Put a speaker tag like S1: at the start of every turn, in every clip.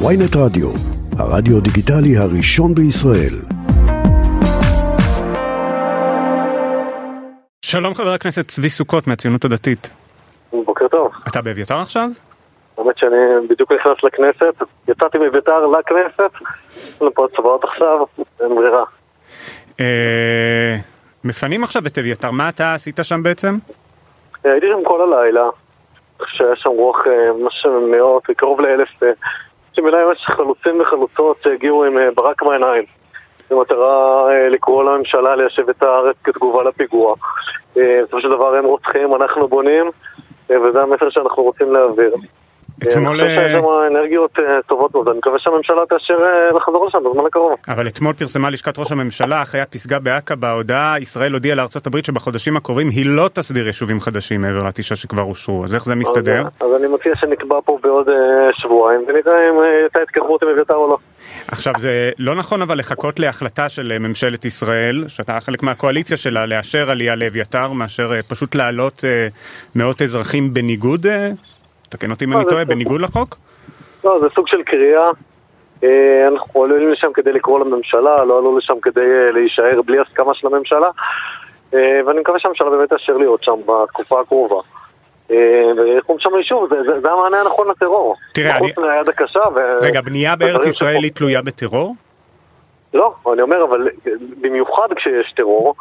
S1: ויינט רדיו, הרדיו דיגיטלי הראשון בישראל.
S2: שלום חבר הכנסת צבי סוכות מהציונות הדתית.
S3: בוקר טוב.
S2: אתה באביתר עכשיו?
S3: האמת שאני בדיוק נכנס לכנסת, יצאתי מביתר לכנסת, יש לנו פה הצבעות עכשיו, אין ברירה.
S2: אה, מפנים עכשיו את אביתר, מה אתה עשית שם בעצם?
S3: אה, הייתי שם כל הלילה, שהיה שם רוח אה, ממש מאות, קרוב לאלף, שבעיניי ממש חלוצים וחלוצות שהגיעו עם אה, ברק בעיניים. במטרה אה, לקרוא לממשלה ליישב את הארץ כתגובה לפיגוע. אה, בסופו של דבר הם רוצחים, אנחנו בונים, וזה המסר שאנחנו רוצים להעביר.
S2: אתמול...
S3: אני חושב שיש
S2: אה,
S3: שם אנרגיות אה, טובות מאוד, אני מקווה שהממשלה תאשר אה, לחזור לשם בזמן הקרוב.
S2: אבל אתמול פרסמה לשכת ראש הממשלה אחרי הפסגה בעקבה ההודעה, ישראל הודיעה לארצות הברית שבחודשים הקרובים היא לא תסדיר יישובים חדשים מעבר לתשעה שכבר אושרו, אז איך זה מסתדר?
S3: אז, אז אני מציע שנקבע פה בעוד אה, שבועיים, ונראה אם אה, הייתה התקרבות עם אביתר או לא.
S2: עכשיו זה לא נכון אבל לחכות להחלטה של אה, ממשלת ישראל, שאתה חלק מהקואליציה שלה, לאשר עלייה לאביתר, מאשר אה, פשוט להעלות אה, מאות אזרחים בניגוד, אה, תקן אותי אם אני
S3: זה-
S2: טועה, בניגוד לחוק?
S3: לא, זה סוג של קריאה. אה, אנחנו עלולים לשם כדי לקרוא לממשלה, לא עלו לשם כדי אה, להישאר בלי הסכמה של הממשלה. אה, ואני מקווה שהממשלה באמת תאשר להיות שם בתקופה הקרובה. אה, ויקום שם יישוב, זה, זה, זה המענה הנכון לטרור.
S2: תראה,
S3: חוץ
S2: אני-
S3: מהיד הקשה ו...
S2: רגע, בנייה בארץ ישראל היא תלויה בטרור?
S3: לא, אני אומר, אבל במיוחד כשיש טרור,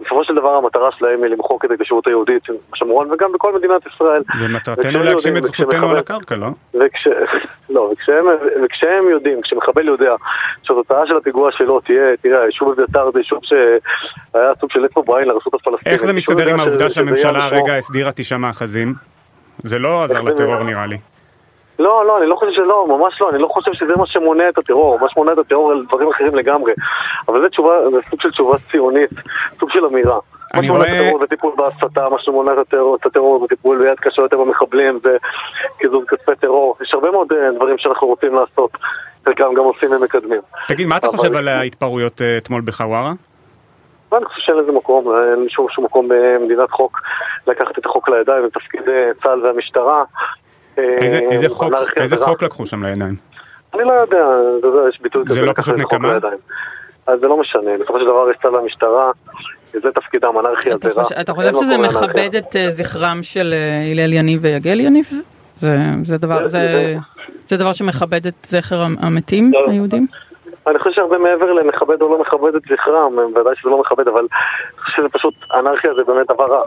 S3: בסופו של דבר המטרה שלהם היא למחוק את ההתיישבות היהודית בשומרון וגם בכל מדינת ישראל.
S2: ומטרתנו להגשים את זכותנו על הקרקע, לא?
S3: וכש... לא, וכשהם, וכשהם יודעים, כשמחבל יודע שהתוצאה של הפיגוע שלו תהיה, תראה, היישוב אביתר זה יישוב שהיה סוג של אצבע בעין לרשות הפלסטינית.
S2: איך זה מסתדר עם העובדה שהממשלה הרגע. הסדירה תשעה מאחזים? זה לא עזר לטרור?
S3: נראה
S2: לי.
S3: לא, לא, אני לא חושב שלא, ממש לא, אני לא חושב שזה מה שמונע את הטרור, מה שמונע את הטרור על דברים אחרים לגמרי. אבל זה תשובה, זה סוג של תשובה ציונית, סוג של אמירה. מה שמונע את הטרור זה טיפול בהסתה, מה שמונע את הטרור, את זה טיפול ביד קשה יותר במחבלים, זה קיזוז כספי טרור. יש הרבה מאוד אה, דברים שאנחנו רוצים לעשות, חלקם גם עושים ומקדמים.
S2: תגיד, מה אתה חושב על ההתפרעויות אה, אתמול בחווארה?
S3: ואני חושב שאין לזה מקום, אין שום, שום מקום במדינת חוק לקחת את החוק לידיים, זה תפקיד אה, צה"ל והמשטרה. אה,
S2: איזה- איזה חוק- איזה
S3: זה.
S2: חוק לקחו שם לידיים?
S3: אני לא יודע, יש ביטוי
S2: זה
S3: כזה
S2: לא
S3: לקחת
S2: פשוט נקמה?
S3: לידיים. אז זה לא משנה, בסופו של דבר יש צה"ל והמשטרה, זה תפקידם, אנרכיה זה רע.
S4: אתה חושב שזה. מכבד את אה, זכרם של אה, הלל יניב ויגל יניב? זה- זה דבר-
S3: זה-
S4: זה- זה דבר שמכבד את זכר המ- המתים
S3: לא.
S4: היהודים?
S3: אני חושב שהרבה מעבר למכבד או לא מכבד את זכרם, ודאי שזה לא מכבד, אבל אני חושב שזה פשוט, אנרכיה זה באמת דבר רע.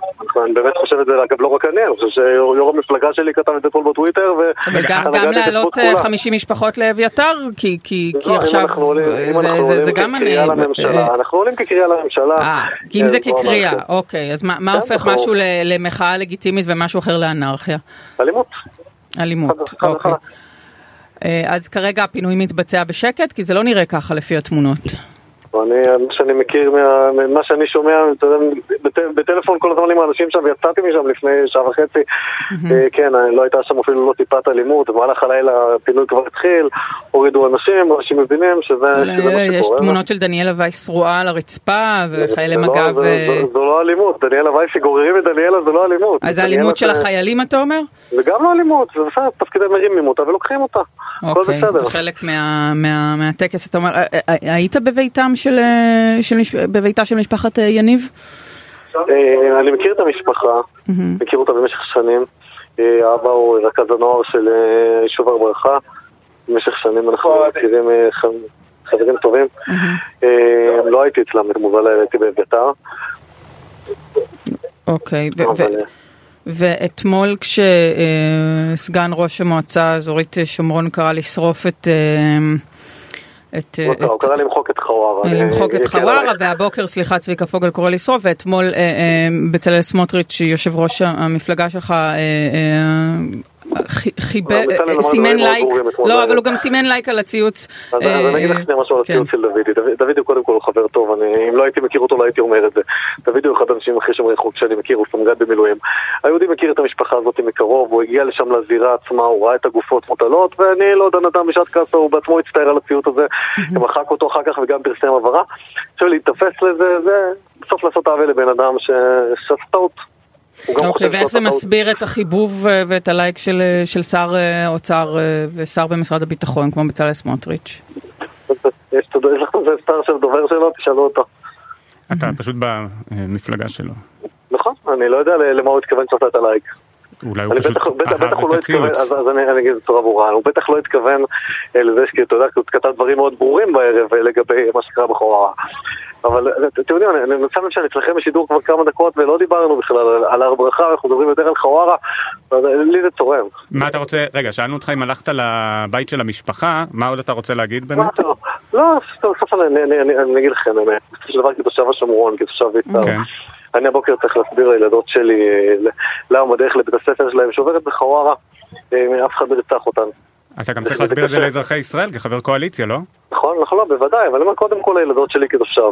S3: אני באמת חושב את זה, אגב, לא רק אני, אני חושב שיו"ר המפלגה שלי כתב את זה אתמול בטוויטר, ו...
S4: אבל גם-
S3: הנהגת
S4: גם
S3: ההתיישבות
S4: להעלות
S3: כולה.
S4: אה, 50 משפחות לאביתר, כי כי- כי
S3: לא,
S4: עכשיו זה- גם... אני- אה,
S3: אנחנו עולים כקריאה לממשלה.
S4: אה, כי אם זה
S3: אה,
S4: כקריאה,
S3: המערכת.
S4: אוקיי, אז מה
S3: כן,
S4: הופך. משהו למחאה לגיטימית ומשהו אחר לאנרכיה?
S3: אלימות.
S4: אלימות, אוקיי. אה, אז כרגע הפינוי מתבצע בשקט? כי זה לא נראה ככה לפי התמונות.
S3: אני, מה שאני מכיר, מה, מה שאני שומע, אתה יודע, בט, בטלפון כל הזמן עם האנשים שם, ויצאתי משם לפני שעה וחצי. אה, כן, לא הייתה שם אפילו לא טיפת אלימות, במהלך הלילה הפינוי כבר התחיל, הורידו אנשים, אנשים מבינים שזה, שזה מה
S4: אה, יש
S3: שקורה.
S4: תמונות של דניאלה וייס שרועה על הרצפה וחיילי
S3: לא-
S4: מג"ב... אה,
S3: זה- זו לא אלימות, דניאלה וייסי גוררים את דניאלה, זה לא אלימות.
S4: אז זה אלימות של החיילים אתה אומר?
S3: זה גם לא אלימות, זה בסדר, תפקידם מרימים אותה ולוקחים אותה.
S4: אוקיי. זה חלק מה- מה- מהטקס. אתה אומר, אה, אה, היית בביתם של, אה, של בביתה של משפחת אה, יניב?
S3: אה, אני מכיר את המשפחה. מכיר אותה במשך שנים. האבא הוא רכז הנוער של יישוב הר ברכה. במשך שנים אנחנו מכירים אה, ח- חברים טובים. לא הייתי אצלם, כמובן הייתי באביתר.
S4: אוקיי, ואתמול כשסגן ראש המועצה האזורית שומרון קרא לשרוף את... אה, את, אה,
S3: הוא קרא- הוא
S4: את-
S3: קרא למחוק את חווארה.
S4: למחוק
S3: אה,
S4: את
S3: כן,
S4: חווארה,
S3: אבל-
S4: והבוקר, סליחה, צביקה פוגל קורא לשרוף, ואתמול אה, אה, בצלאל סמוטריץ', יושב ראש המפלגה שלך, אה, אה, חיבר,
S3: לא,
S4: סימן לייק, לא. אבל הוא גם סימן לייק על הציוץ.
S3: אז
S4: אה,
S3: אני אגיד לך שנייה משהו על
S4: כן.
S3: הציוץ של דודי. דוד- דודי הוא קודם כל חבר טוב, אם לא הייתי מכיר אותו לא הייתי אומר את זה. דודי הוא אחד האנשים הכי שומרי חוק שאני מכיר, הוא סמג"ד במילואים. דודי מכיר את המשפחה הזאת מקרוב, הוא הגיע לשם לזירה עצמה, הוא ראה את הגופות מוטלות, ואני לא דן אדם בשעת כעסו, הוא בעצמו הצטער על הציוץ הזה, מחק אותו אחר כך וגם פרסם הבהרה. עכשיו להיתפס לזה, זה בסוף לעשות עוול לבן אדם ש- שעשה טעות.
S4: אוקיי, ואיך זה מסביר את החיבוב ואת הלייק של, של שר אוצר ושר במשרד הביטחון כמו בצלאל סמוטריץ'?
S3: יש שר של דובר שלו, תשאלו אותו.
S2: אתה פשוט במפלגה שלו.
S3: נכון, אני לא יודע למה הוא התכוון לעשות את הלייק.
S2: אולי הוא פשוט
S3: אהב את הציוץ. אז אני אגיד בצורה ברורה, הוא בטח לא התכוון לזה שאתה יודע, הוא כתב דברים מאוד ברורים בערב לגבי מה שקרה בחווארה. אבל אתם יודעים, אני שם לב שאני אצלכם בשידור כבר כמה דקות ולא דיברנו בכלל על הר ברכה, אנחנו מדברים יותר על חווארה, לי זה צורם.
S2: מה אתה רוצה, רגע, שאלנו אותך אם הלכת לבית של המשפחה, מה עוד אתה רוצה להגיד באמת?
S3: לא, בסוף אני אגיד לכם, בסופו של דבר כתושב השומרון, כתושב בית"ר. אני הבוקר צריך להסביר לילדות שלי למה בדרך לבית הספר שלהם שעוברת בחווארה, אף אחד לא ירצח אותן.
S2: אתה גם צריך להסביר את זה לאזרחי ישראל כחבר קואליציה, לא?
S3: נכון, נכון, לא, בוודאי, אבל אני קודם כל לילדות שלי כתושב.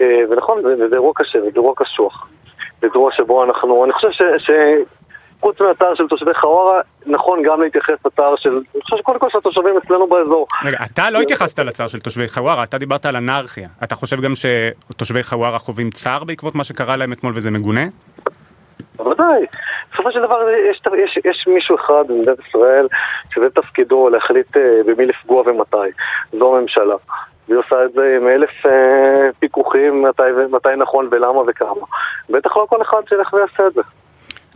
S3: ונכון, זה אירוע קשה, זה אירוע קשוח. זה אירוע שבו אנחנו, אני חושב ש... חוץ מהאתר של תושבי חווארה, נכון גם להתייחס לצער של, אני חושב שקודם כל של התושבים אצלנו באזור.
S2: רגע, אתה לא התייחסת לצער של תושבי חווארה, אתה דיברת על אנרכיה. אתה חושב גם שתושבי חווארה חווים צער בעקבות מה שקרה להם אתמול וזה מגונה?
S3: בוודאי. בסופו של דבר יש, יש, יש מישהו אחד במדינת ישראל שזה תפקידו להחליט במי לפגוע ומתי. זו הממשלה. והיא עושה את זה עם אלף אה, פיקוחים מתי, מתי נכון ולמה וכמה. בטח לא כל אחד שילך ויעשה את זה.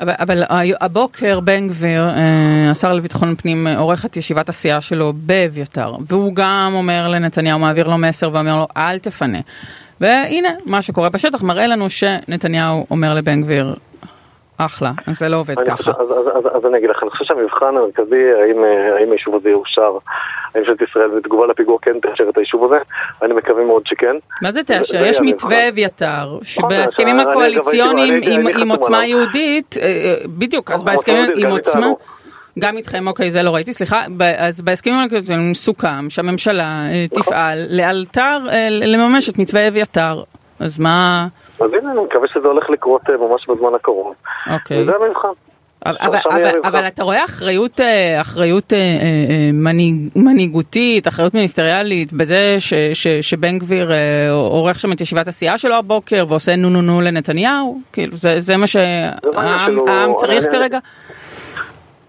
S4: אבל, אבל הבוקר בן גביר, השר לביטחון פנים, עורך את ישיבת הסיעה שלו באביתר, והוא גם אומר לנתניהו, מעביר לו מסר ואומר לו, אל תפנה. והנה, מה שקורה בשטח מראה לנו שנתניהו אומר לבן גביר, אחלה, אז זה לא עובד ככה.
S3: חושב, אז, אז, אז, אז אני אגיד לך, אני חושב שהמבחן המרכזי, האם, האם היישוב הזה יאושר, האם ממשלת ישראל בתגובה לפיגוע כן תאשר את היישוב הזה, אני מקווה מאוד שכן.
S4: מה זה תאשר? יש מתווה אביתר, שבהסכמים הקואליציוניים עם עוצמה יהודית, בדיוק, אז בהסכמים עם עוצמה... גם איתכם, אוקיי, זה לא ראיתי, סליחה, אז בהסכמים הקואליציוניים סוכם שהממשלה תפעל לאלתר לממש את מתווה אביתר, אז מה...
S3: אז הנה, אני מקווה שזה הולך לקרות ממש בזמן הקרוב.
S4: אוקיי.
S3: וזה המבחן.
S4: אבל, אבל, אבל אתה רואה אחריות, אחריות מנהיגותית, אחריות מיניסטריאלית, בזה ש, ש, שבן גביר עורך שם את ישיבת הסיעה שלו הבוקר ועושה נו נו נו לנתניהו? כאילו, זה, זה מה שהעם צריך כרגע?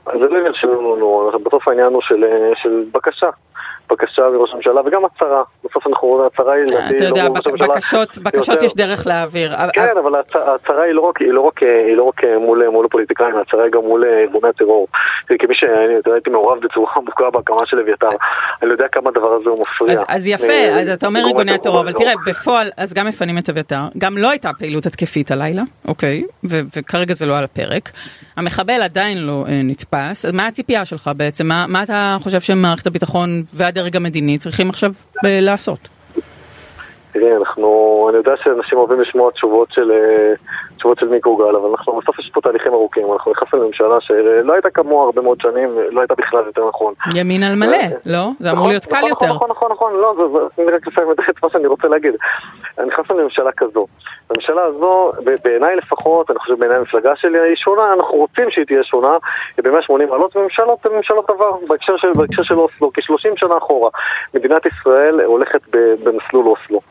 S3: זה לא עניין של נו נו נו, בסוף העניין הוא של, של בקשה. בקשה מראש הממשלה וגם הצהרה. בסוף אנחנו רואים, הצהרה היא...
S4: אתה יודע, בקשות יש דרך להעביר.
S3: כן, אבל הצהרה היא לא רק מול הפוליטיקאים, הצהרה היא גם מול ארגוני הטרור. כמי שהייתי מעורב בצורה עמוקה בהקמה של אביתר, אני יודע כמה הדבר הזה הוא מפריע.
S4: אז יפה, אז אתה אומר ארגוני הטרור, אבל תראה, בפועל, אז גם מפנים את אביתר, גם לא הייתה פעילות התקפית הלילה, אוקיי, וכרגע זה לא על הפרק. המחבל עדיין לא נתפס, אז מה הציפייה שלך בעצם? מה אתה חושב שמערכת הביטחון והדרג המדיני צריכים עכשיו לעשות?
S3: תראי, אנחנו, אני יודע שאנשים אוהבים לשמוע תשובות של, תשובות של מיקרוגל, אבל אנחנו, בסוף יש פה תהליכים ארוכים, אנחנו נכנסנו לממשלה שלא הייתה כמוה הרבה מאוד שנים, לא הייתה בכלל יותר נכון.
S4: ימין על מלא, לא? זה אמור להיות קל יותר.
S3: נכון, נכון, נכון, לא, זה רק לסיים את מה שאני רוצה להגיד. נכנסנו לממשלה כזו. הממשלה הזו, בעיניי לפחות, אני חושב בעיניי המפלגה שלי היא שונה, אנחנו רוצים שהיא תהיה שונה, היא ב-180 מעלות, וממשלות הן ממשלות עבר, בהקשר של, בהקשר של אוסלו, כ-30 שנה אחורה. מדינת ישראל הולכת במסלול אוסלו.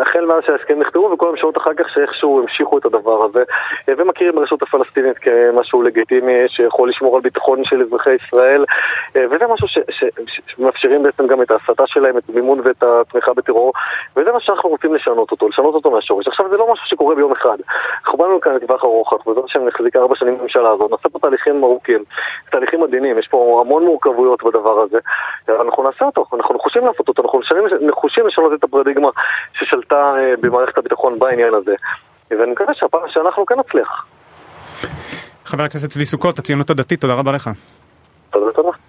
S3: החל מאז שההסכם נכתבו וכל הממשלות אחר כך שאיכשהו המשיכו את הדבר הזה. ומכירים ברשות הפלסטינית כמשהו לגיטימי שיכול לשמור על ביטחון של אזרחי ישראל. וזה משהו שמאפשרים בעצם גם את ההסתה שלהם, את המימון ואת התמיכה בטרור וזה מה שאנחנו רוצים לשנות אותו, לשנות אותו מהשורש. עכשיו זה לא משהו שקורה ביום אחד. אנחנו באנו כאן לטווח ארוך, אנחנו בעזרת השם נחזיק ארבע שנים בממשלה הזאת, נעשה פה תהליכים ארוכים, תהליכים מדהימים, יש פה המון מורכבויות בדבר הזה. אנחנו נעשה אותו, אנחנו נחושים לעשות אותו, אנחנו נחושים לשנות את הפרדיגמה ששלטה במערכת הביטחון בעניין הזה, ואני מקווה שהפעם שאנחנו כן נצליח.
S2: חבר הכנסת צבי סוכות, הציונות הדתית, תודה רבה לך.
S3: תודה, תודה.